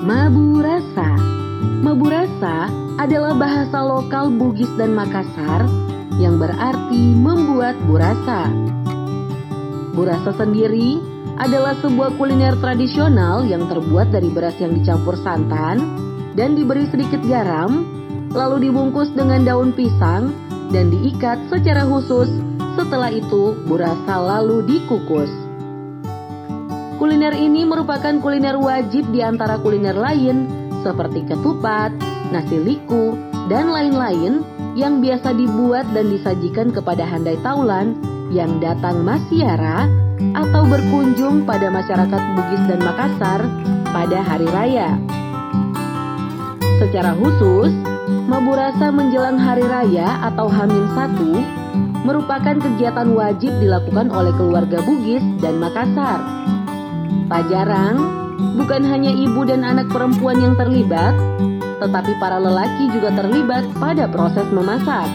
Maburasa Maburasa adalah bahasa lokal Bugis dan Makassar yang berarti membuat burasa. Burasa sendiri adalah sebuah kuliner tradisional yang terbuat dari beras yang dicampur santan dan diberi sedikit garam, lalu dibungkus dengan daun pisang dan diikat secara khusus. Setelah itu, burasa lalu dikukus. Kuliner ini merupakan kuliner wajib di antara kuliner lain seperti ketupat, nasi liku, dan lain-lain yang biasa dibuat dan disajikan kepada handai taulan yang datang masiara atau berkunjung pada masyarakat Bugis dan Makassar pada hari raya. Secara khusus, Maburasa menjelang hari raya atau Hamin satu merupakan kegiatan wajib dilakukan oleh keluarga Bugis dan Makassar. Tak jarang, bukan hanya ibu dan anak perempuan yang terlibat, tetapi para lelaki juga terlibat pada proses memasak.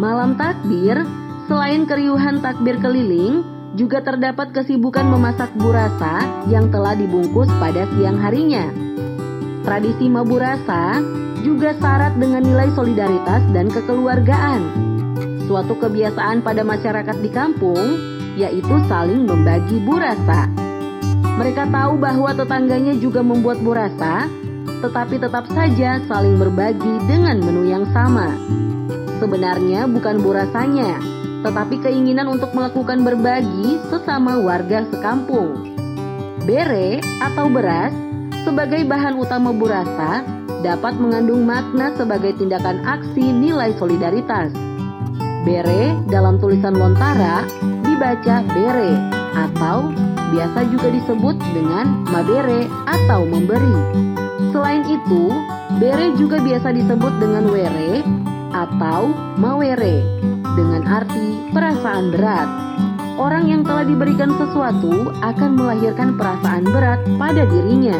Malam takbir, selain keriuhan takbir keliling, juga terdapat kesibukan memasak burasa yang telah dibungkus pada siang harinya. Tradisi maburasa juga syarat dengan nilai solidaritas dan kekeluargaan. Suatu kebiasaan pada masyarakat di kampung yaitu saling membagi burasa. Mereka tahu bahwa tetangganya juga membuat burasa, tetapi tetap saja saling berbagi dengan menu yang sama. Sebenarnya bukan burasanya, tetapi keinginan untuk melakukan berbagi sesama warga sekampung. Bere atau beras sebagai bahan utama burasa dapat mengandung makna sebagai tindakan aksi nilai solidaritas. Bere dalam tulisan lontara dibaca bere atau biasa juga disebut dengan mabere atau memberi. Selain itu, bere juga biasa disebut dengan were atau mawere dengan arti perasaan berat. Orang yang telah diberikan sesuatu akan melahirkan perasaan berat pada dirinya,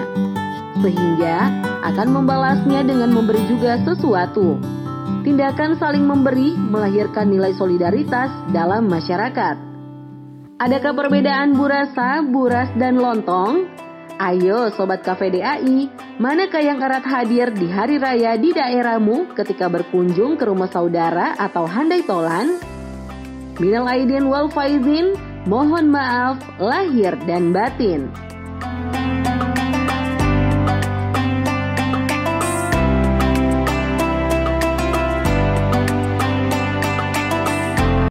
sehingga akan membalasnya dengan memberi juga sesuatu. Tindakan saling memberi melahirkan nilai solidaritas dalam masyarakat. Adakah perbedaan burasa, buras, dan lontong? Ayo Sobat Cafe DAI, manakah yang erat hadir di hari raya di daerahmu ketika berkunjung ke rumah saudara atau handai tolan? Minal aidin wal faizin, mohon maaf lahir dan batin.